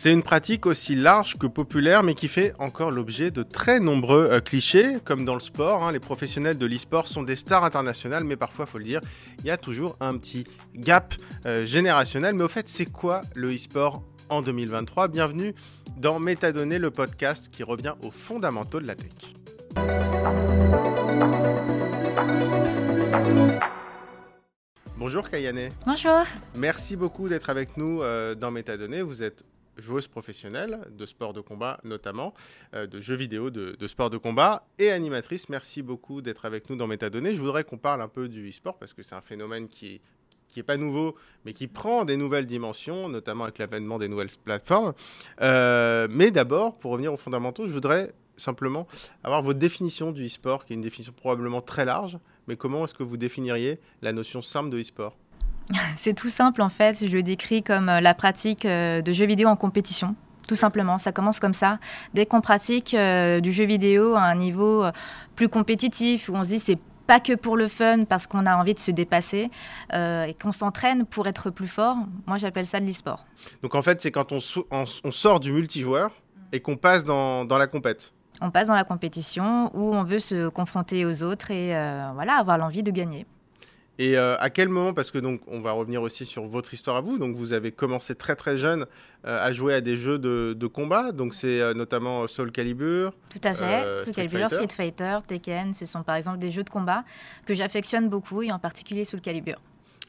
C'est une pratique aussi large que populaire, mais qui fait encore l'objet de très nombreux euh, clichés, comme dans le sport. hein. les professionnels de l'e-sport sont des stars internationales, mais parfois, faut le dire, il y a toujours un petit gap euh, générationnel. Mais au fait, c'est quoi le e-sport en 2023 Bienvenue dans Métadonnées, le podcast qui revient aux fondamentaux de la tech. Bonjour Kayane. Bonjour. Merci beaucoup d'être avec nous euh, dans Métadonnées. Vous êtes joueuse professionnelle de sport de combat notamment, euh, de jeux vidéo, de, sport de combat et animatrice. Merci beaucoup d'être avec nous dans Métadonnées. Je voudrais qu'on parle un peu du e-sport parce que c'est un phénomène qui est n'est pas nouveau, mais qui prend des nouvelles dimensions, notamment avec l'avènement des nouvelles plateformes. Euh, mais d'abord, pour revenir aux fondamentaux, je voudrais simplement avoir votre définition du e-sport, qui est une définition probablement très large, mais comment est-ce que vous définiriez la notion simple de e-sport? C'est tout simple en fait, je le décris comme euh, la pratique euh, de jeux vidéo en compétition. Tout simplement, ça commence comme ça. Dès qu'on pratique euh, du jeu vidéo à un niveau plus compétitif, où on se dit c'est pas que pour le fun, parce qu'on a envie de se dépasser euh, et qu'on s'entraîne pour être plus fort, moi j'appelle ça de l'e-sport. Donc en fait, c'est quand on, sou- on- on sort du multijoueur et qu'on passe dans, dans la compète. On passe dans la compétition où on veut se confronter aux autres et euh, voilà, avoir l'envie de gagner. Et euh, à quel moment, parce que donc on va revenir aussi sur votre histoire à vous, donc vous avez commencé très très jeune euh, à jouer à des jeux de, de combat, donc c'est euh, notamment Soul Calibur. Tout à fait. Soul Calibur. Street Fighter, Tekken, ce sont par exemple des jeux de combat que j'affectionne beaucoup et en particulier Soul Calibur.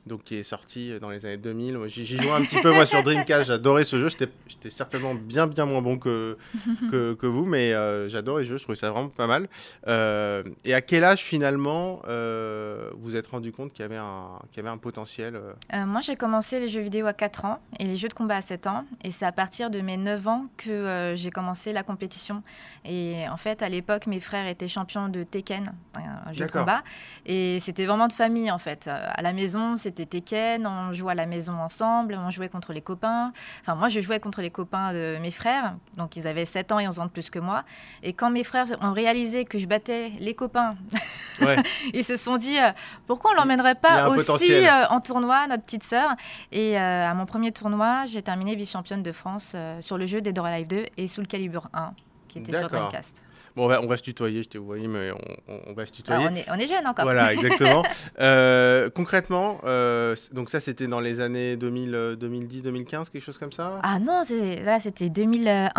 Donc qui est sorti dans les années 2000. Moi, J'y jouais un petit peu moi sur Dreamcast, j'adorais ce jeu. J'étais certainement bien bien moins bon que, que, que vous, mais euh, j'adorais ce jeu, je trouvais ça vraiment pas mal. Euh, et à quel âge finalement euh, vous vous êtes rendu compte qu'il y avait un, qu'il y avait un potentiel euh, Euh, moi, j'ai commencé les jeux vidéo à 4 ans et les jeux de combat à 7 ans. Et c'est à partir de mes 9 ans que j'ai commencé la compétition. Et en fait, à l'époque, mes frères étaient champions de Tekken, un jeu de combat. Et c'était vraiment de famille, en fait. À la maison, c'était Tekken, on jouait à la maison ensemble, on jouait contre les copains. Enfin, moi, je jouais contre les copains de mes frères. Donc, ils avaient 7 ans et 11 ans de plus que moi. Et quand mes frères ont réalisé que je battais les copains Ouais. ils se sont dit euh, pourquoi on l'emmènerait pas aussi euh, en tournoi, notre petite sœur? Et euh, à mon premier tournoi, j'ai terminé vice-championne de France sur le jeu Dead or Alive 2 et sous le Calibre 1 qui était sur. Dreamcast. Bon, on va, on va se tutoyer, je t'ai envoyé, mais on, on- va se tutoyer. Alors, on, est, on est jeune encore. Voilà, exactement. Euh, concrètement, euh, donc ça c'était dans les années 2000, euh, 2010, 2015, quelque chose comme ça Ah non, c'est- là c'était 2001.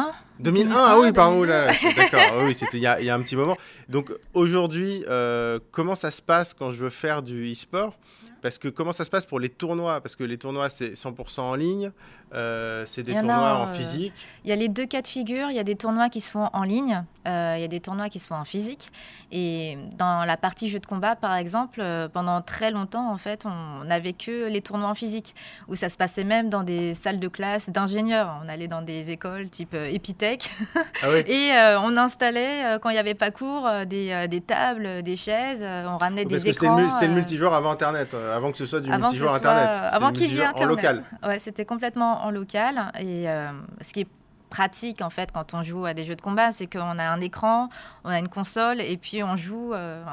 2001, ah oui, pardon, 2002. là, d'accord, ah oui, c'était il y, y a un petit moment. Donc aujourd'hui, euh, comment ça se passe quand je veux faire du e-sport? Parce que comment ça se passe pour les tournois? Parce que les tournois c'est 100% en ligne, euh, c'est des a, tournois en euh, physique. Il y a les deux cas de figure. Il y a des tournois qui se font en ligne, euh, il y a des tournois qui se font en physique. Et dans la partie jeu de combat, par exemple, pendant très longtemps, en fait, on n'avait que les tournois en physique, où ça se passait même dans des salles de classe d'ingénieurs. On allait dans des écoles type Epitech Ah oui, et on installait, quand il n'y avait pas cours, des, des tables, des chaises. on ramenait parce des écrans. c'était le multijoueur avant Internet, avant que ce soit du multijoueur Internet. Avant qu'il y ait multijoueur en Internet. local. Ouais, c'était complètement en local. Et euh, ce qui est pratique en fait quand on joue à des jeux de combat, c'est qu'on a un écran, on a une console et puis on joue, euh,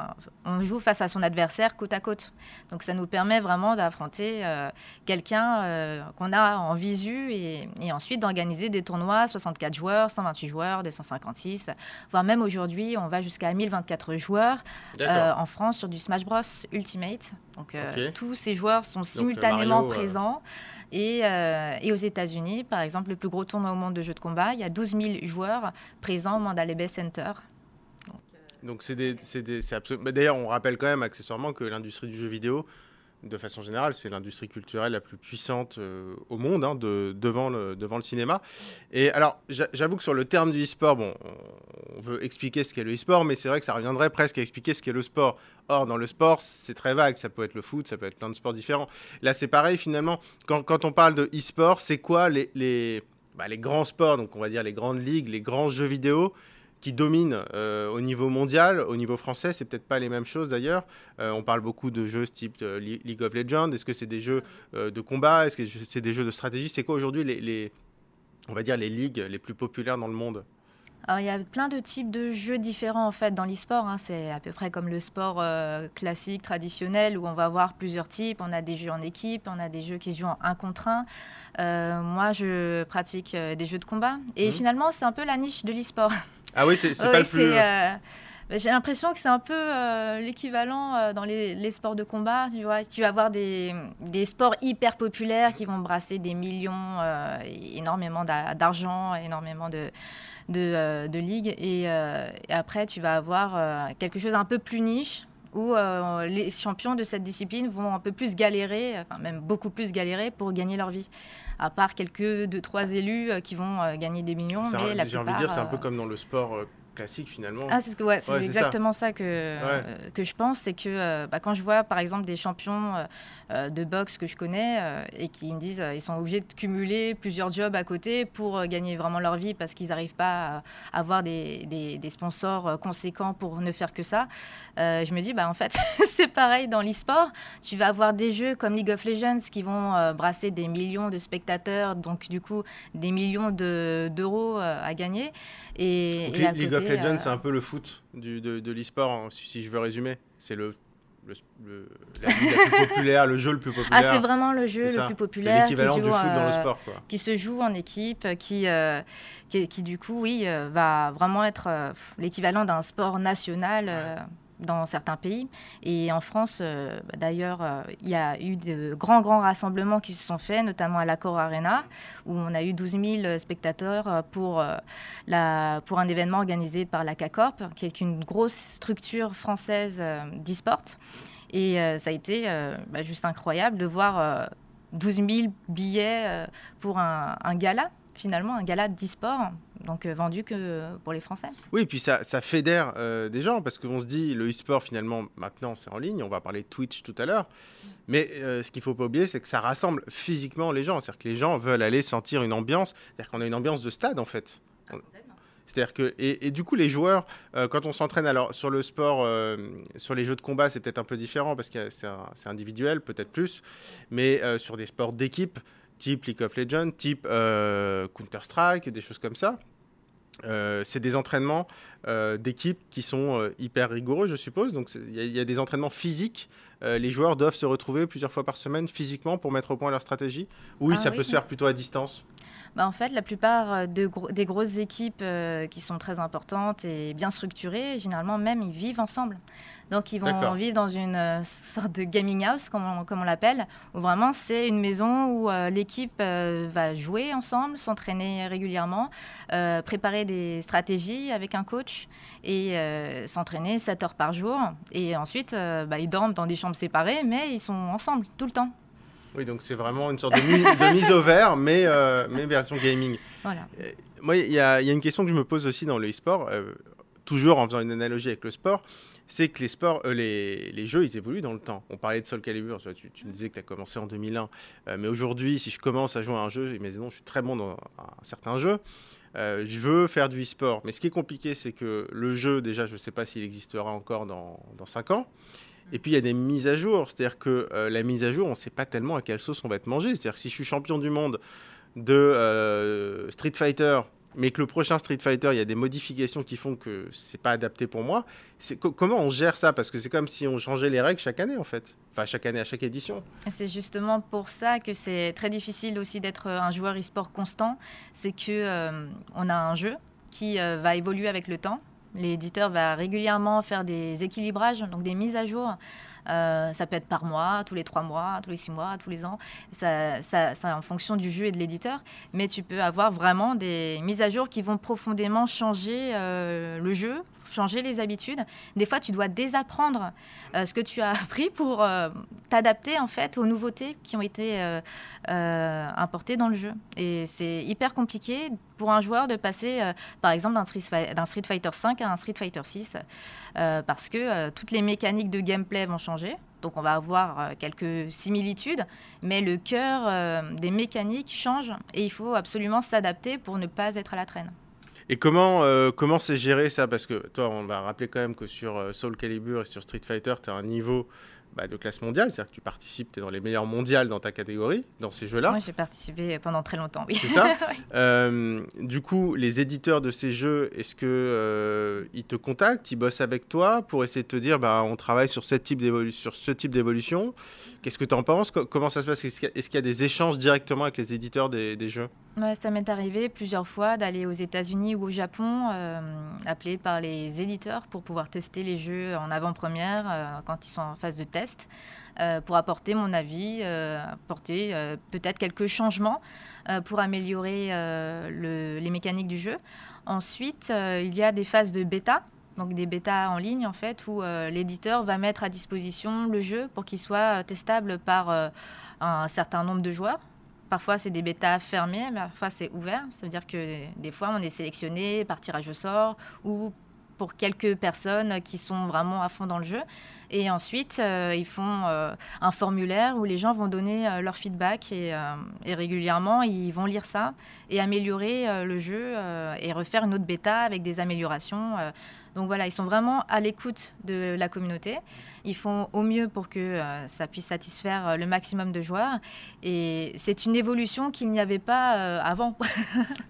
on joue face à son adversaire côte à côte. Donc ça nous permet vraiment d'affronter euh, quelqu'un euh, qu'on a en visu et, et ensuite d'organiser des tournois 64 joueurs, 128 joueurs, 256, voire même aujourd'hui on va jusqu'à 1024 joueurs euh, en France sur du Smash Bros Ultimate. Donc tous ces joueurs sont simultanément Mario, présents. Et, et aux États-Unis, par exemple, le plus gros tournoi au monde de jeux de combat, il y a 12 000 joueurs présents au Mandalay Center. Donc c'est des, c'est des, c'est absolu- mais D'ailleurs, on rappelle quand même accessoirement que l'industrie du jeu vidéo, de façon générale, c'est l'industrie culturelle la plus puissante euh, au monde, hein, de, devant, le, devant le cinéma. Et alors, j'a- j'avoue que sur le terme du e-sport, bon, on- veut expliquer ce qu'est le e-sport, mais c'est vrai que ça reviendrait presque à expliquer ce qu'est le sport. Or, dans le sport, c'est très vague. Ça peut être le foot, ça peut être plein de sports différents. Là, c'est pareil finalement. Quand, quand on parle de e-sport, c'est quoi les, les, bah, les grands sports, donc on va dire les grandes ligues, les grands jeux vidéo? Qui dominent euh, au niveau mondial, au niveau français, c'est peut-être pas les mêmes choses d'ailleurs. Euh, on parle beaucoup de jeux type euh, League of Legends. Est-ce que c'est des jeux euh, de combat? Est-ce que c'est des jeux de stratégie? C'est quoi aujourd'hui les, les- on va dire les ligues les plus populaires dans le monde? Alors, il y a plein de types de jeux différents en fait dans l'e-sport. Hein. C'est à peu près comme le sport euh, classique, traditionnel, où on va avoir plusieurs types. On a des jeux en équipe, on a des jeux qui se jouent en un contre un. Euh, moi, je pratique euh, des jeux de combat. Et mmh. finalement, c'est un peu la niche de l'e-sport. Ah oui, c'est pas le plus... J'ai l'impression que c'est un peu l'équivalent dans les, sports de combat. Tu, vois, tu vas avoir des, des, sports hyper populaires qui vont brasser des millions, énormément d'argent, énormément de, de, euh, de ligue. Euh, et, après, tu vas avoir euh, quelque chose un peu plus niche où les champions de cette discipline vont un peu plus galérer, enfin même beaucoup plus galérer pour gagner leur vie. À part quelques deux, trois élus qui vont gagner des millions. Mais la J'ai envie de dire, c'est un peu comme dans le sport classique finalement. Ah, c'est ouais, exactement ça, que, que je pense. C'est que bah, quand je vois par exemple des champions euh, de boxe que je connais euh, et qui me disent qu'ils sont obligés de cumuler plusieurs jobs à côté pour euh, gagner vraiment leur vie parce qu'ils n'arrivent pas à avoir des, des, sponsors conséquents pour ne faire que ça. je me dis, bah, en fait, c'est pareil dans l'e-sport. Tu vas avoir des jeux comme League of Legends qui vont brasser des millions de spectateurs, donc du coup des millions d'euros à gagner. Et, League of Legends, c'est un peu le foot du, de, de l'e-sport, hein, si je veux résumer. C'est le le, la plus populaire, le jeu le plus populaire. Ah, c'est vraiment le jeu le plus populaire. l'équivalent du foot dans le euh, sport. Quoi. Qui se joue en équipe, qui, euh, qui, qui, du coup, oui, euh, va vraiment être l'équivalent d'un sport national dans certains pays. Et en France, euh, bah, d'ailleurs, euh, il y a eu de grands, grands rassemblements qui se sont faits, notamment à l'Accor Arena, où on a eu 12 000 spectateurs euh, pour, la, pour un événement organisé par la CACORP, qui est une grosse structure française d'e-sport. Et ça a été bah, juste incroyable de voir 12 000 billets pour un, un gala, finalement, un gala d'e-sport donc euh, vendu que pour les Français. Oui, et puis ça, ça fédère euh, des gens parce qu'on se dit le e-sport finalement maintenant c'est en ligne, on va parler de Twitch tout à l'heure, mais euh, ce qu'il faut pas oublier c'est que ça rassemble physiquement les gens, c'est-à-dire que les gens veulent aller sentir une ambiance, c'est-à-dire qu'on a une ambiance de stade en fait. Ah, c'est-à-dire que et, du coup les joueurs quand on s'entraîne alors sur le sport, sur les jeux de combat c'est peut-être un peu différent parce que c'est individuel peut-être plus, mais sur des sports d'équipe type League of Legends, type euh, Counter-Strike, des choses comme ça. Euh, c'est des entraînements euh, d'équipe qui sont hyper rigoureux, je suppose. Donc il y, a des entraînements physiques. les joueurs doivent se retrouver plusieurs fois par semaine physiquement pour mettre au point leur stratégie. Oui, ah ça peut se faire plutôt à distance. Bah, en fait, la plupart de des grosses équipes qui sont très importantes et bien structurées, généralement même, ils vivent ensemble. Donc ils vont vivre dans une euh, sorte de gaming house, comme on, comme on l'appelle, où vraiment c'est une maison où euh, l'équipe euh, va jouer ensemble, s'entraîner régulièrement, préparer des stratégies avec un coach et s'entraîner 7 heures par jour. Et ensuite, bah, ils dorment dans des chambres séparées, mais ils sont ensemble tout le temps. Oui, donc c'est vraiment une sorte de, mise au vert, mais, mais version gaming. Voilà. Moi, il y, a une question que je me pose aussi dans le e-sport, toujours en faisant une analogie avec le sport c'est que les sports, euh, les, les, jeux, ils évoluent dans le temps. On parlait de Soul Calibur, tu, tu me disais que tu as commencé en 2001, euh, mais aujourd'hui, si je commence à jouer à un jeu, imaginons, je suis très bon dans un, certain jeu, euh, je veux faire du e-sport. Mais ce qui est compliqué, c'est que le jeu, déjà, je ne sais pas s'il existera encore dans, dans 5 ans. Et puis il y a des mises à jour, c'est-à-dire que la mise à jour, on ne sait pas tellement à quelle sauce on va être mangé. C'est-à-dire que si je suis champion du monde de Street Fighter mais que le prochain Street Fighter, il y a des modifications qui font que c'est pas adapté pour moi. Comment on gère ça? Parce que c'est comme si on changeait les règles chaque année, en fait. Enfin, chaque année, à chaque édition. C'est justement pour ça que c'est très difficile aussi d'être un joueur e-sport constant. C'est que euh, on a un jeu qui euh, va évoluer avec le temps. L'éditeur va régulièrement faire des équilibrages, donc des mises à jour. Euh, ça peut être par mois, tous les trois mois, tous les six mois, tous les ans. Ça, ça, en fonction du jeu et de l'éditeur. Mais tu peux avoir vraiment des mises à jour qui vont profondément changer euh, le jeu, changer les habitudes. Des fois, tu dois désapprendre euh, ce que tu as appris pour euh, t'adapter en fait aux nouveautés qui ont été euh, importées dans le jeu. Et c'est hyper compliqué pour un joueur de passer, par exemple, d'un Street, Fighter 5 à un Street Fighter 6, parce que toutes les mécaniques de gameplay vont changer. Donc on va avoir quelques similitudes, mais le cœur des mécaniques change et il faut absolument s'adapter pour ne pas être à la traîne. Et comment euh, comment c'est géré ça? Parce que toi, on va rappeler quand même que sur euh, Soul Calibur et sur Street Fighter, tu as un niveau bah, de classe mondiale, c'est-à-dire que tu participes, tu es dans les meilleurs mondiales dans ta catégorie, dans ces jeux-là. Moi, j'ai participé pendant très longtemps, oui. C'est ça. euh, du coup, les éditeurs de ces jeux, est-ce que euh, ils te contactent, ils bossent avec toi pour essayer de te dire, bah, on travaille sur, cette type sur ce type d'évolution? Qu'est-ce que tu en penses Comment ça se passe? Est-ce qu'il y, a des échanges directement avec les éditeurs des, des jeux? Ouais, ça m'est arrivé plusieurs fois d'aller aux États-Unis ou au Japon, euh, appelé par les éditeurs pour pouvoir tester les jeux en avant-première euh, quand ils sont en phase de test, euh, pour apporter mon avis, apporter peut-être quelques changements pour améliorer les mécaniques du jeu. Ensuite, il y a des phases de bêta. Donc des bêtas en ligne en fait où l'éditeur va mettre à disposition le jeu pour qu'il soit testable par un certain nombre de joueurs. Parfois, c'est des bêtas fermés, mais parfois, c'est ouvert. Ça veut dire que des fois, on est sélectionné par tirage au sort ou pour quelques personnes qui sont vraiment à fond dans le jeu. Et ensuite, euh, ils font euh, un formulaire où les gens vont donner euh, leur feedback et, et, régulièrement, ils vont lire ça et améliorer le jeu et refaire une autre bêta avec des améliorations. Donc voilà, ils sont vraiment à l'écoute de la communauté. Ils font au mieux pour que euh, ça puisse satisfaire euh, le maximum de joueurs. Et c'est une évolution qu'il n'y avait pas euh, avant.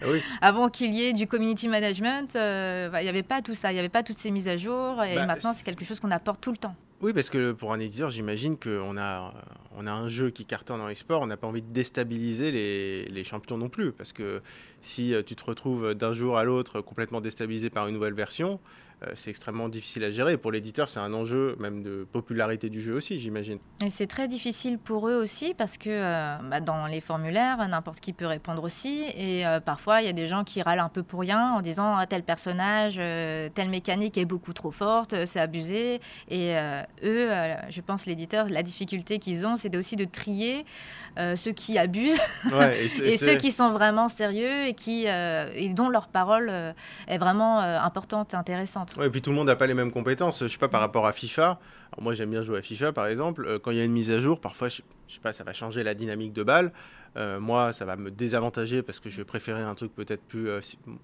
Ah avant qu'il y ait du community management, bah, il n'y avait pas tout ça, il n'y avait pas toutes ces mises à jour. Et bah, maintenant, c'est quelque chose qu'on apporte tout le temps. Oui, parce que pour un éditeur, j'imagine qu'on a, on a un jeu qui cartonne dans e-sport, on n'a pas envie de déstabiliser les, les, champions non plus. Parce que si tu te retrouves d'un jour à l'autre complètement déstabilisé par une nouvelle version, euh, c'est extrêmement difficile à gérer. Pour l'éditeur, c'est un enjeu même de popularité du jeu aussi, j'imagine. Et c'est très difficile pour eux aussi parce que euh, bah, dans les formulaires, n'importe qui peut répondre aussi. Et euh, parfois, il y a des gens qui râlent un peu pour rien en disant ah, tel personnage, telle mécanique est beaucoup trop forte, c'est abusé. Et eux, je pense, l'éditeur, la difficulté qu'ils ont, c'est aussi de trier ceux qui abusent et, ceux qui sont vraiment sérieux et, qui, et dont leur parole est vraiment importante, intéressante. Ouais, et puis tout le monde n'a pas les mêmes compétences. Je sais pas par rapport à FIFA. moi j'aime bien jouer à FIFA par exemple. Euh, quand il y a une mise à jour, parfois je, je sais pas, ça va changer la dynamique de balle. Euh, moi, ça va me désavantager parce que je vais préférer un truc peut-être plus, euh,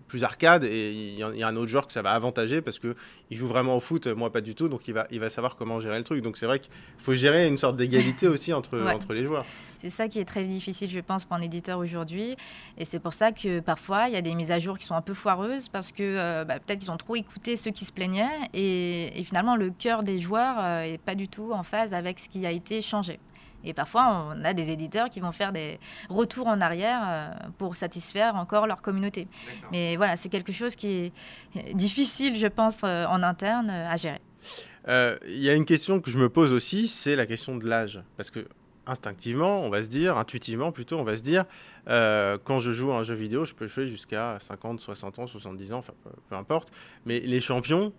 plus arcade. Et il y, a un autre joueur que ça va avantager parce qu'il joue vraiment au foot, moi pas du tout. Donc il va, il va savoir comment gérer le truc. Donc c'est vrai qu'il faut gérer une sorte d'égalité aussi entre, entre les joueurs. C'est ça qui est très difficile, je pense, pour un éditeur aujourd'hui. Et c'est pour ça que parfois, il y a des mises à jour qui sont un peu foireuses parce que euh, bah, peut-être ils ont trop écouté ceux qui se plaignaient. Et, finalement, le cœur des joueurs n'est pas du tout en phase avec ce qui a été changé. Et parfois, on a des éditeurs qui vont faire des retours en arrière euh, pour satisfaire encore leur communauté. Mais voilà, c'est quelque chose qui est difficile, je pense, euh, en interne euh, à gérer. Il y a une question que je me pose aussi, c'est la question de l'âge. Parce que instinctivement, on va se dire, intuitivement plutôt, on va se dire, quand je joue à un jeu vidéo, je peux jouer jusqu'à 50, 60 ans, 70 ans, enfin peu, importe. Mais les champions,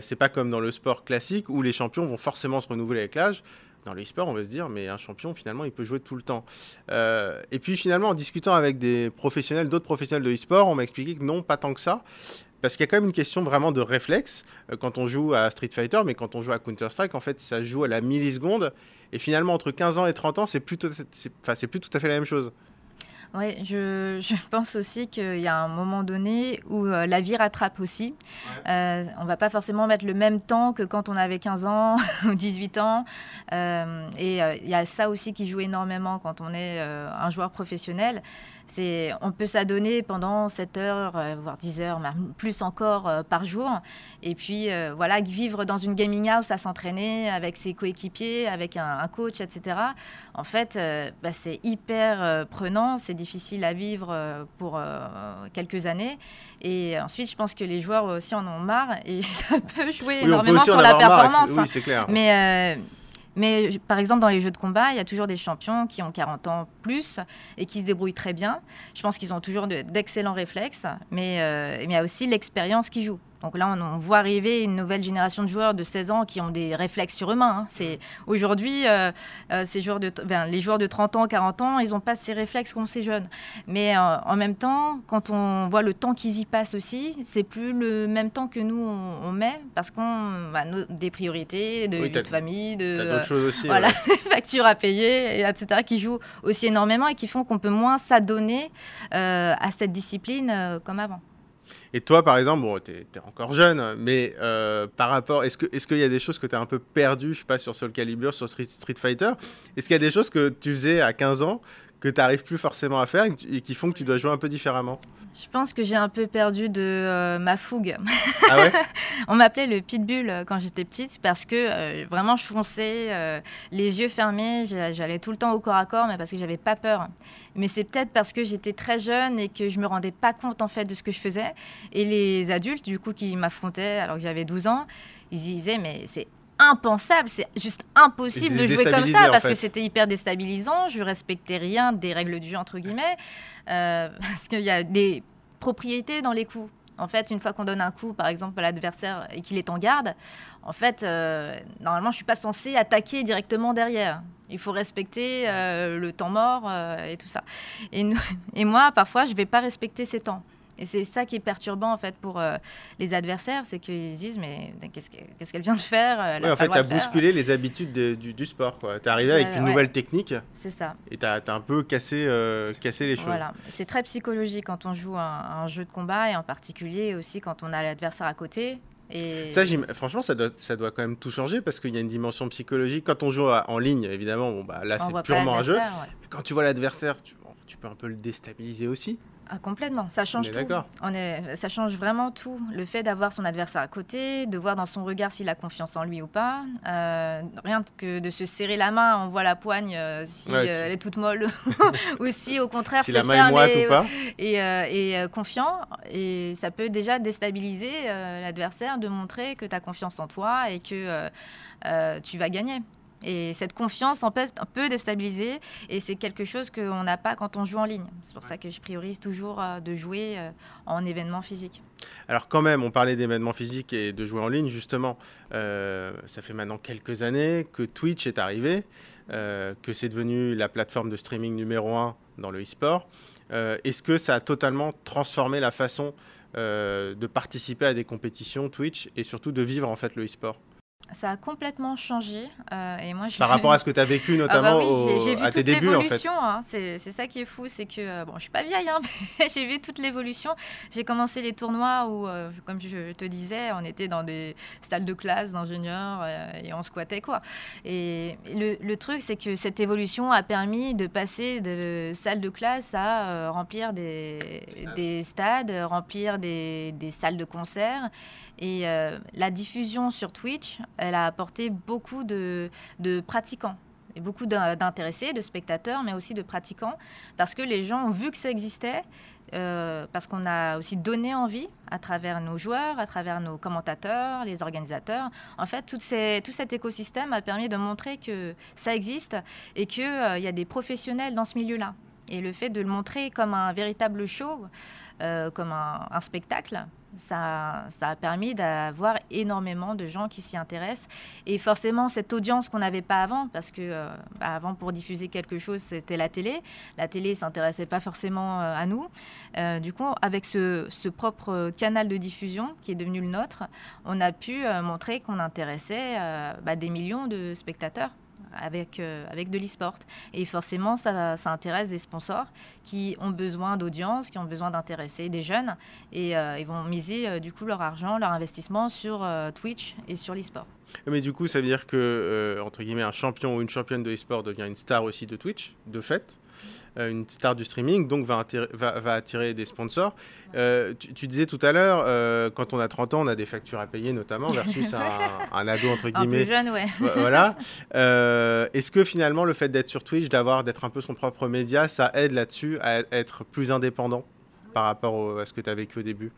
c'est pas comme dans le sport classique où les champions vont forcément se renouveler avec l'âge dans l'e-sport, on va se dire, mais un champion, finalement, il peut jouer tout le temps. Euh, et puis, finalement, en discutant avec des professionnels, d'autres professionnels de e-sport, on m'a expliqué que non, pas tant que ça. Parce qu'il y a quand même une question vraiment de réflexe euh, quand on joue à Street Fighter, mais quand on joue à Counter-Strike, en fait, ça joue à la milliseconde. Et finalement, entre 15 ans et 30 ans, c'est plus, c'est plus tout à fait la même chose. Oui, je, je, pense aussi qu'il y a un moment donné où euh, la vie rattrape aussi. Euh, on va pas forcément mettre le même temps que quand on avait 15 ans ou 18 ans. Euh, et euh, il y a ça aussi qui joue énormément quand on est un joueur professionnel on peut s'adonner pendant 7 heures, euh, voire 10 heures, même plus encore euh, par jour. Et puis, euh, voilà, vivre dans une gaming house à s'entraîner avec ses coéquipiers, avec un, coach, etc. En fait, bah, c'est hyper prenant, c'est difficile à vivre pour quelques années. Et ensuite, je pense que les joueurs aussi en ont marre et ça peut jouer énormément sur la performance. oui, c'est clair. Mais mais par exemple, dans les jeux de combat, il y a toujours des champions qui ont 40 ans plus et qui se débrouillent très bien. Je pense qu'ils ont toujours d'excellents réflexes, mais, euh, mais il y a aussi l'expérience qui joue. Donc là, on, voit arriver une nouvelle génération de joueurs de 16 ans qui ont des réflexes surhumains. Hein. C'est aujourd'hui, euh, euh, ces joueurs de, les joueurs de 30 ans, 40 ans, ils n'ont pas ces réflexes comme ces jeunes. Mais euh, en même temps, quand on voit le temps qu'ils y passent aussi, c'est plus le même temps que nous on, met parce qu'on bah, des priorités, de vie de famille, de choses aussi, voilà, factures à payer, etc. qui jouent aussi énormément et qui font qu'on peut moins s'adonner à cette discipline comme avant. Et toi, par exemple, bon, tu es, encore jeune, mais euh, par rapport, est-ce qu'il est y a des choses que tu as un peu perdues, je sais pas, sur Soul Calibur, sur Street, Street Fighter? Est-ce qu'il y a des choses que tu faisais à 15 ans que tu n'arrives plus forcément à faire et qui font que tu dois jouer un peu différemment? Je pense que j'ai un peu perdu de euh, ma fougue. Ah ouais On m'appelait le pitbull euh, quand j'étais petite parce que euh, vraiment je fonçais, les yeux fermés, j'allais tout le temps au corps à corps, mais parce que j'avais pas peur. Mais c'est peut-être parce que j'étais très jeune et que je me rendais pas compte en fait de ce que je faisais. Et les adultes, du coup, qui m'affrontaient alors que j'avais 12 ans, ils disaient mais c'est impensable, c'est juste impossible de jouer comme ça parce que c'était hyper déstabilisant. Je respectais rien des règles du jeu entre guillemets euh, parce qu'il y a des propriétés dans les coups. En fait, une fois qu'on donne un coup, par exemple, à l'adversaire et qu'il est en garde, en fait, euh, normalement, je suis pas censé attaquer directement derrière. Il faut respecter euh, le temps mort et tout ça. Et, et moi, parfois, je vais pas respecter ces temps. Et c'est ça qui est perturbant en fait pour euh, les adversaires, c'est qu'ils disent mais qu'est-ce qu'elle vient de faire euh, En fait, tu as bousculé les habitudes du, sport. Tu es arrivé avec une nouvelle technique. C'est ça. Et tu as, un peu cassé, euh, cassé les choses. Voilà. C'est très psychologique quand on joue un, un, jeu de combat et en particulier aussi quand on a l'adversaire à côté. Et... Ça, franchement, ça doit, ça doit quand même tout changer parce qu'il y a une dimension psychologique. Quand on joue en ligne, évidemment, bon, bah, là, c'est purement un jeu. Quand tu vois l'adversaire, tu, tu peux un peu le déstabiliser aussi. Ah, complètement, ça change tout. On est, ça change vraiment tout. Le fait d'avoir son adversaire à côté, de voir dans son regard s'il a confiance en lui ou pas. Euh, rien que de se serrer la main, on voit la poigne euh, si euh, elle est toute molle ou si au contraire c'est ferme et, et, confiant. Et ça peut déjà déstabiliser l'adversaire de montrer que tu as confiance en toi et que tu vas gagner. Et cette confiance, en fait, peut déstabiliser. Et c'est quelque chose qu'on n'a pas quand on joue en ligne. C'est pour ça que je priorise toujours euh, de jouer euh, en événement physique. Alors quand même, on parlait d'événements physiques et de jouer en ligne, justement. Euh, ça fait maintenant quelques années que Twitch est arrivé, que c'est devenu la plateforme de streaming numéro un dans le e-sport. Est-ce que ça a totalement transformé la façon de participer à des compétitions Twitch et surtout de vivre en fait le e-sport? Ça a complètement changé. Euh, et moi, Par rapport à ce que tu as vécu notamment ah bah oui, vu à tes débuts en fait. Hein. C'est ça qui est fou, c'est que, euh, bon, je suis pas vieille, hein, mais j'ai vu toute l'évolution. J'ai commencé les tournois où, euh, comme je te disais, on était dans des salles de classe d'ingénieurs et on squattait quoi. Et le, le truc, c'est que cette évolution a permis de passer de salles de classe à remplir des, des, stades, remplir des, des salles de concert. Et la diffusion sur Twitch, elle a apporté beaucoup de, pratiquants beaucoup d'intéressés, de spectateurs, mais aussi de pratiquants, parce que les gens ont vu que ça existait, euh, parce qu'on a aussi donné envie à travers nos joueurs, à travers nos commentateurs, les organisateurs. En fait, tout, tout cet écosystème a permis de montrer que ça existe et qu'il euh, y a des professionnels dans ce milieu-là. Et le fait de le montrer comme un véritable show, euh, comme un spectacle, ça, a permis d'avoir énormément de gens qui s'y intéressent. Et forcément, cette audience qu'on n'avait pas avant, parce que euh, bah, avant, pour diffuser quelque chose, c'était la télé. La télé ne s'intéressait pas forcément euh, à nous. Du coup, avec ce, ce, propre canal de diffusion qui est devenu le nôtre, on a pu montrer qu'on intéressait bah, des millions de spectateurs avec, euh, avec de l'e-sport. Et forcément, ça, ça, intéresse des sponsors qui ont besoin d'audience, qui ont besoin d'intéresser des jeunes. Et euh, ils vont miser euh, du coup leur argent, leur investissement sur Twitch et sur l'e-sport. Mais du coup, ça veut dire que, entre guillemets, un champion ou une championne de e-sport devient une star aussi de Twitch, de fait une star du streaming, donc va attirer, va, attirer des sponsors. Euh, tu, disais tout à l'heure, euh, quand on a 30 ans, on a des factures à payer notamment, versus un, ado, entre guillemets. Un plus jeune, ouais. voilà. Est-ce que finalement, le fait d'être sur Twitch, d'avoir, d'être un peu son propre média, ça aide là-dessus à être plus indépendant par rapport à ce que tu as vécu au début?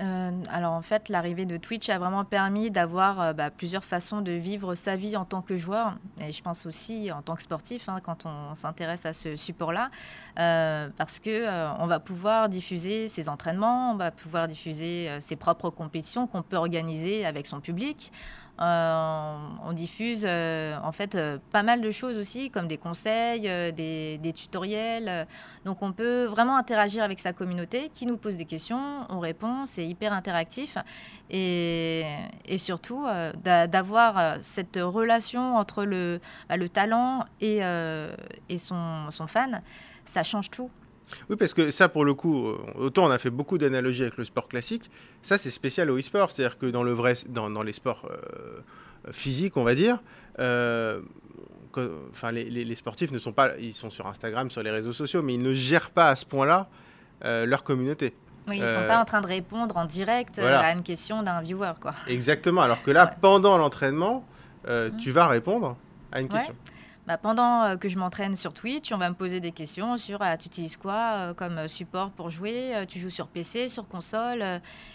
Euh, alors en fait, l'arrivée de Twitch a vraiment permis d'avoir euh, bah, plusieurs façons de vivre sa vie en tant que joueur, et je pense aussi en tant que sportif hein, quand on s'intéresse à ce support-là, euh, parce que on va pouvoir diffuser ses entraînements, on va pouvoir diffuser ses propres compétitions qu'on peut organiser avec son public. Euh, on diffuse euh, en fait euh, pas mal de choses aussi, comme des conseils, des, tutoriels. Donc on peut vraiment interagir avec sa communauté qui nous pose des questions, on répond, c'est hyper interactif. Et, surtout d'avoir cette relation entre le, bah, le talent et, son fan, ça change tout. Oui, parce que ça, pour le coup, euh, autant on a fait beaucoup d'analogies avec le sport classique, ça c'est spécial au e-sport, c'est-à-dire que dans, le vrai, dans, dans les sports euh, physiques, on va dire, euh, enfin, les, les, sportifs ne sont pas, ils sont sur Instagram, sur les réseaux sociaux, mais ils ne gèrent pas à ce point-là leur communauté. Oui, ils ne sont pas en train de répondre en direct à une question d'un viewer. Quoi. Exactement, alors que là, pendant l'entraînement, mmh. tu vas répondre à une question. Bah, pendant euh, que je m'entraîne sur Twitch, on va me poser des questions sur ah, tu utilises quoi euh, comme support pour jouer, euh, tu joues sur PC, sur console,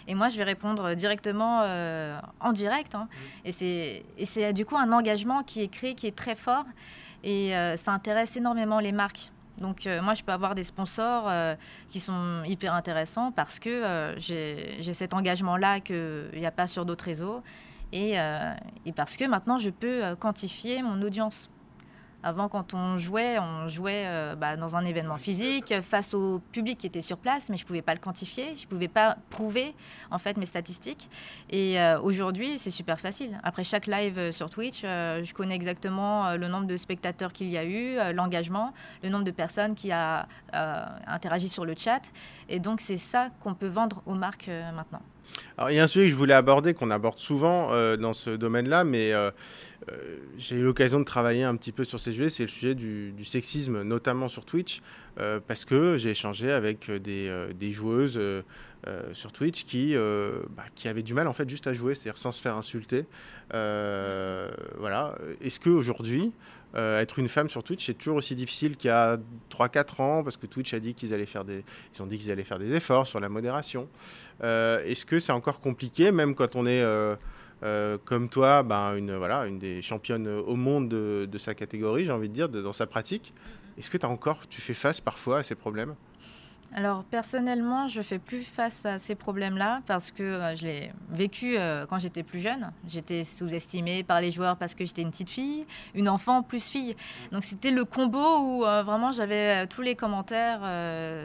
et moi je vais répondre directement en direct. Hein. Et c'est du coup un engagement qui est créé, qui est très fort, et ça intéresse énormément les marques. Donc moi, je peux avoir des sponsors qui sont hyper intéressants parce que j'ai cet engagement-là qu'il n'y a pas sur d'autres réseaux et, et, parce que maintenant, je peux quantifier mon audience. Avant, quand on jouait, on jouait euh, bah, dans un événement physique face au public qui était sur place, mais je ne pouvais pas le quantifier, je ne pouvais pas prouver en fait mes statistiques. Et euh, aujourd'hui, c'est super facile. Après chaque live euh, sur Twitch, je connais exactement le nombre de spectateurs qu'il y a eu, l'engagement, le nombre de personnes qui a interagi sur le chat. Et donc, c'est ça qu'on peut vendre aux marques maintenant. Alors, il y a un sujet que je voulais aborder, qu'on aborde souvent dans ce domaine-là, mais euh, j'ai eu l'occasion de travailler un petit peu sur ces sujets, c'est le sujet du, sexisme, notamment sur Twitch, euh, parce que j'ai échangé avec des, euh, joueuses sur Twitch qui, bah, qui avaient du mal en fait juste à jouer, c'est-à-dire sans se faire insulter. voilà. Est-ce qu'aujourd'hui, être une femme sur Twitch, c'est toujours aussi difficile qu'il y a 3-4 ans, parce que Twitch a dit qu'ils allaient faire des, ils ont dit qu'ils allaient faire des efforts sur la modération. Est-ce que c'est encore compliqué, même quand on est euh, comme toi, ben, une, voilà, une des championnes au monde de, sa catégorie, j'ai envie de dire, dans sa pratique? Est-ce que tu as encore, tu fais face parfois à ces problèmes? Alors personnellement, je fais plus face à ces problèmes-là parce que euh, je l'ai vécu euh, quand j'étais plus jeune. J'étais sous-estimée par les joueurs parce que j'étais une petite fille, une enfant plus fille. Donc c'était le combo où euh, vraiment j'avais tous les commentaires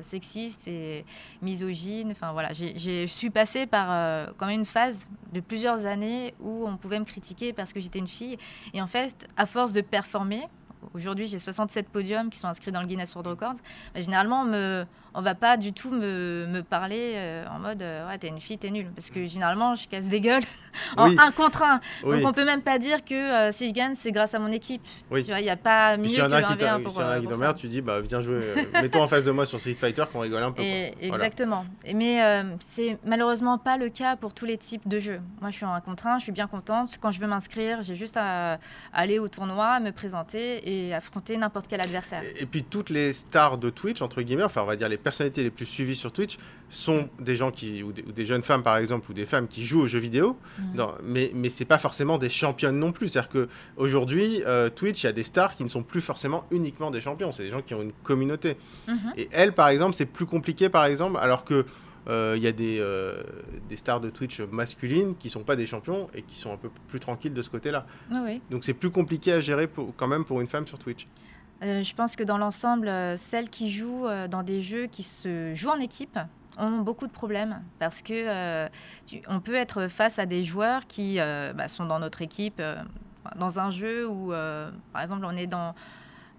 sexistes et misogynes. Enfin voilà, je suis passée par quand même une phase de plusieurs années où on pouvait me critiquer parce que j'étais une fille. Et en fait, à force de performer, aujourd'hui j'ai 67 podiums qui sont inscrits dans le Guinness World Records, bah, généralement on me on va pas du tout me, me parler euh, en mode euh, ouais t'es une fille t'es nulle. Parce que généralement je casse des gueules en un contre un. Donc on peut même pas dire que euh, si je gagne c'est grâce à mon équipe. Tu vois il y a pas mieux que un pour, si y en a qui t'emmerde tu dis bah viens jouer mets-toi en face de moi sur Street Fighter qu'on rigole un peu exactement. Mais c'est malheureusement pas le cas pour tous les types de jeux. Moi je suis en un contre un je suis bien contente. Quand je veux m'inscrire j'ai juste à, aller au tournoi me présenter et affronter n'importe quel adversaire. Et, et puis toutes les stars de Twitch entre guillemets enfin on va dire les personnalités les plus suivies sur Twitch sont des gens qui, ou des, jeunes femmes par exemple, ou des femmes qui jouent aux jeux vidéo, mais, mais ce n'est pas forcément des championnes non plus. C'est-à-dire qu'aujourd'hui, euh, Twitch, il y a des stars qui ne sont plus forcément uniquement des champions, c'est des gens qui ont une communauté. Mm-hmm. Et elles, par exemple, c'est plus compliqué, par exemple, alors que euh, il y a des, euh, des, stars de Twitch masculines qui sont pas des champions et qui sont un peu plus tranquilles de ce côté-là. Donc c'est plus compliqué à gérer pour, quand même pour une femme sur Twitch. Euh, je pense que dans l'ensemble, euh, celles qui jouent euh, dans des jeux qui se jouent en équipe ont beaucoup de problèmes parce que on peut être face à des joueurs qui bah, sont dans notre équipe dans un jeu où, par exemple, on est dans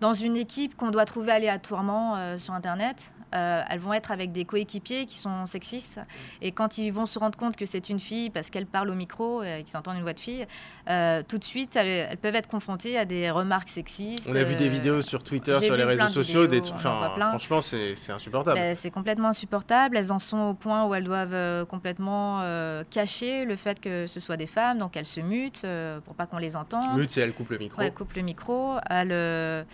dans une équipe qu'on doit trouver aléatoirement sur Internet. Euh, elles vont être avec des coéquipiers qui sont sexistes. Et quand ils vont se rendre compte que c'est une fille parce qu'elle parle au micro et qu'ils entendent une voix de fille, euh, tout de suite, elles, peuvent être confrontées à des remarques sexistes. On a vu des euh, vidéos sur Twitter, sur les réseaux sociaux. des franchement, c'est insupportable. Ben, c'est complètement insupportable. Elles en sont au point où elles doivent complètement cacher le fait que ce soit des femmes. Donc elles se mutent pour pas qu'on les entende. Mute, c'est elles coupent le micro. elles coupent le micro. Elles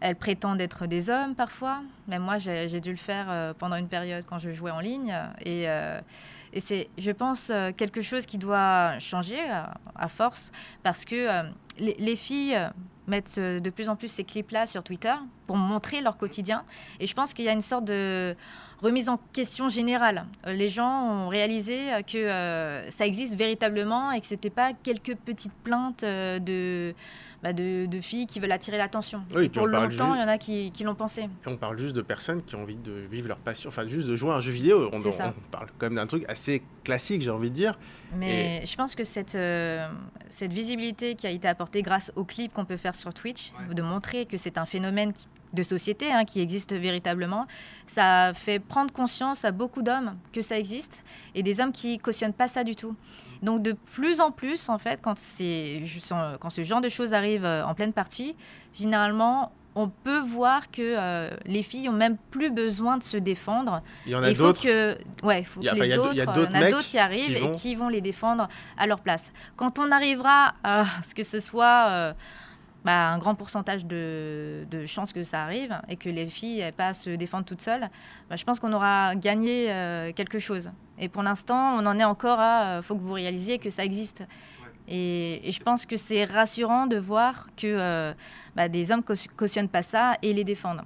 elles prétendent être des hommes parfois. Même moi, j'ai dû le faire euh, pendant une période quand je jouais en ligne. Et, euh, c'est, je pense, euh, quelque chose qui doit changer à, force parce que les, filles mettent de plus en plus ces clips-là sur Twitter pour montrer leur quotidien. Et je pense qu'il y a une sorte de remise en question générale. Les gens ont réalisé que ça existe véritablement et que ce n'était pas quelques petites plaintes de bah, de, filles qui veulent attirer l'attention. Oui, pour longtemps, il y en a qui, l'ont pensé. on parle juste de personnes qui ont envie de vivre leur passion, enfin juste de jouer à un jeu vidéo. On, parle quand même d'un truc assez classique, j'ai envie de dire. Mais je pense que cette, euh, cette visibilité qui a été apportée grâce aux clips qu'on peut faire sur Twitch, de montrer que c'est un phénomène de société hein, qui existe véritablement. Ça fait prendre conscience à beaucoup d'hommes que ça existe et des hommes qui cautionnent pas ça du tout. Donc de plus en plus, en fait, quand, quand ce genre de choses arrive euh, en pleine partie, généralement, on peut voir que euh, les filles ont même plus besoin de se défendre. Il y en a d'autres. Que, ouais, faut que les autres, il y a d'autres qui arrivent et qui vont les défendre à leur place. Quand on arrivera à ce que ce soit euh, bah, un grand pourcentage de, chances que ça arrive et que les filles n'aient pas à se défendre toutes seules, bah, je pense qu'on aura gagné euh, quelque chose. Et pour l'instant, on en est encore à. Il faut que vous réalisiez que ça existe. Et, je pense que c'est rassurant de voir que euh, bah, des hommes cautionnent pas ça et les défendent.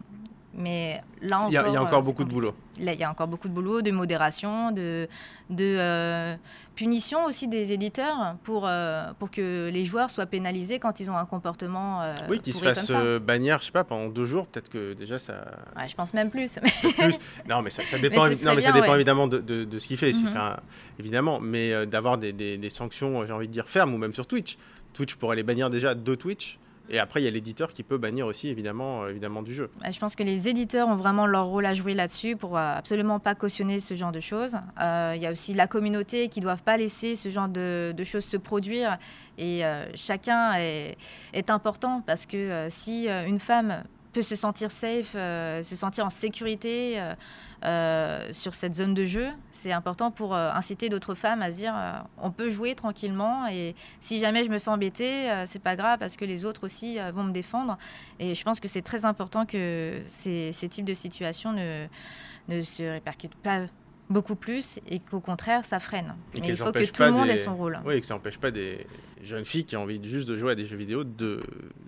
Mais là encore, il y a, euh, encore beaucoup de boulot. il y a encore beaucoup de boulot, de modération, de, de euh, punition aussi des éditeurs pour, euh, pour que les joueurs soient pénalisés quand ils ont un comportement. oui, qu'ils se fassent bannir, je sais pas, pendant deux jours, peut-être que déjà ça. Ouais, je pense même plus. plus. Non, mais ça, dépend, non, mais ça dépend évidemment de, de, ce qu'il fait, mhm. évidemment, mais d'avoir des, des, des sanctions, j'ai envie de dire fermes, ou même sur Twitch. Twitch pourrait les bannir déjà de Twitch. Et après, il y a l'éditeur qui peut bannir aussi, évidemment, euh, évidemment du jeu. Je pense que les éditeurs ont vraiment leur rôle à jouer là-dessus pour euh, absolument pas cautionner ce genre de choses. Euh, il y a aussi la communauté qui ne doivent pas laisser ce genre de, choses se produire. Et chacun est, important parce que si une femme peut se sentir safe, se sentir en sécurité, euh, sur cette zone de jeu. C'est important pour euh, inciter d'autres femmes à se dire euh, on peut jouer tranquillement et si jamais je me fais embêter, c'est pas grave parce que les autres aussi vont me défendre. Et je pense que c'est très important que ces, types de situations ne se répercutent pas beaucoup plus et qu'au contraire, ça freine. Mais il faut que tout le monde ait son rôle. Oui, et que ça n'empêche pas des jeunes filles qui ont envie juste de jouer à des jeux vidéo de,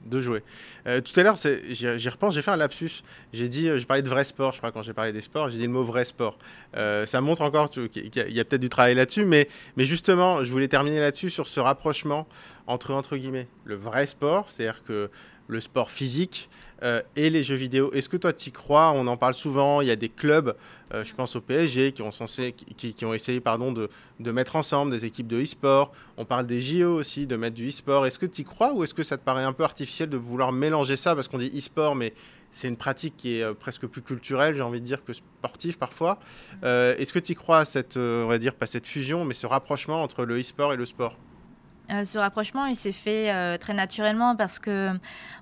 de jouer. Euh, tout à l'heure, j'y repense, j'ai fait un lapsus. J'ai dit, euh, j'ai parlé de vrai sport, je crois, quand j'ai parlé des sports, j'ai dit le mot vrai sport. Euh, ça montre encore qu'il y a, peut-être du travail là-dessus, mais, mais justement, je voulais terminer là-dessus sur ce rapprochement entre, entre guillemets, le vrai sport, c'est-à-dire que le sport physique euh, et les jeux vidéo. Est-ce que toi, tu y crois? On en parle souvent. Il y a des clubs, euh, je pense au PSG, qui ont, censé, qui, ont essayé pardon, de, de, mettre ensemble des équipes de e-sport. On parle des JO aussi, de mettre du e-sport. Est-ce que tu y crois ou est-ce que ça te paraît un peu artificiel de vouloir mélanger ça? Parce qu'on dit e-sport, mais c'est une pratique qui est euh, presque plus culturelle, j'ai envie de dire, que sportive parfois. est-ce que tu y crois à cette, on va dire, pas cette fusion, mais ce rapprochement entre le e-sport et le sport? Euh, ce rapprochement, il s'est fait euh, très naturellement parce que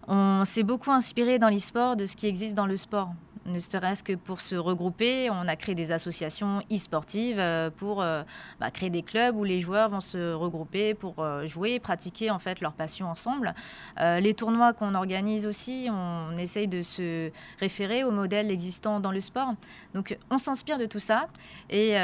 on s'est beaucoup inspiré dans l'e-sport de ce qui existe dans le sport ne serait-ce que pour se regrouper. On a créé des associations e-sportives euh, pour euh, bah, créer des clubs où les joueurs vont se regrouper pour euh, jouer, pratiquer en fait leur passion ensemble. les tournois qu'on organise aussi, on essaye de se référer aux modèles existants dans le sport. Donc on s'inspire de tout ça et,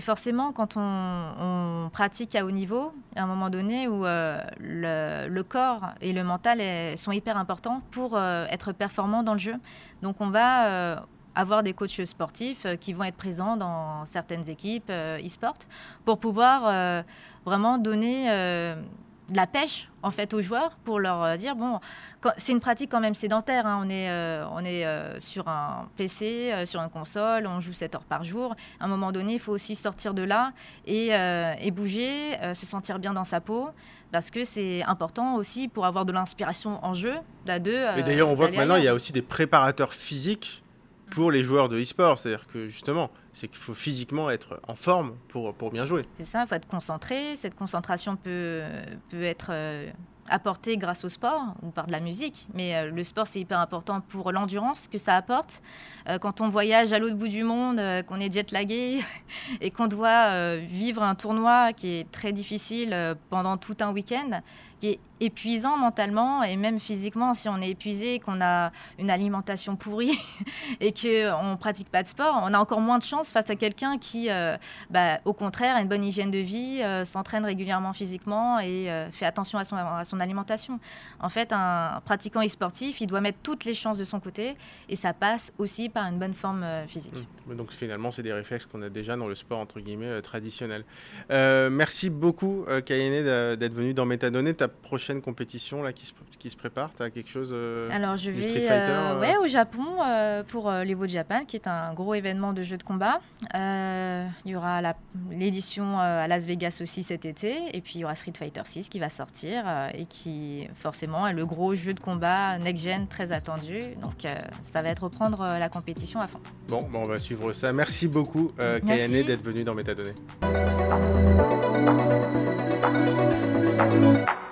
forcément quand on, pratique à haut niveau, à un moment donné où le, le, corps et le mental sont hyper importants pour être performant dans le jeu. Donc on va euh, avoir des coachs sportifs euh, qui vont être présents dans certaines équipes euh, e-sport pour pouvoir vraiment donner de la pêche en fait aux joueurs pour leur dire bon c'est une pratique quand même sédentaire hein. on est sur un PC sur une console on joue 7 heures par jour à un moment donné il faut aussi sortir de là et bouger se sentir bien dans sa peau parce que c'est important aussi pour avoir de l'inspiration en jeu deux et d'ailleurs on voit que maintenant il y a aussi des préparateurs physiques pour les joueurs de e-sport. C'est-à-dire que justement, c'est qu'il faut physiquement être en forme pour, pour bien jouer. C'est ça, il faut être concentré. Cette concentration peut, peut être euh, apportée grâce au sport ou par de la musique. Mais euh, le sport, c'est hyper important pour l'endurance que ça apporte. Euh, quand on voyage à l'autre bout du monde, qu'on est jet lagué et qu'on doit vivre un tournoi qui est très difficile pendant tout un week-end, qui est épuisant mentalement et même physiquement si on est épuisé, qu'on a une alimentation pourrie et qu'on ne pratique pas de sport, on a encore moins de chance face à quelqu'un qui, euh, bah, au contraire, a une bonne hygiène de vie, euh, s'entraîne régulièrement physiquement et euh, fait attention à son, à son, alimentation. En fait, un pratiquant e-sportif, il doit mettre toutes les chances de son côté et ça passe aussi par une bonne forme physique. Mmh. Donc finalement, c'est des réflexes qu'on a déjà dans le sport, entre guillemets, traditionnel. merci beaucoup, Kayene, d'être venu dans Métadonnées. Prochaine prochaines compétitions là, qui, se, qui se préparent Tu as quelque chose Alors, je vais ouais, au Japon pour l'Evo Japan, qui est un gros événement de jeux de combat. il y aura l'édition à Las Vegas aussi cet été. Et puis, il y aura Street Fighter 6 qui va sortir et qui, forcément, est le gros jeu de combat next-gen très attendu. Donc, ça va être reprendre la compétition à fond. Bon, bon on va suivre ça. Merci beaucoup, Kayane, d'être venu dans Métadonnées. Thank you.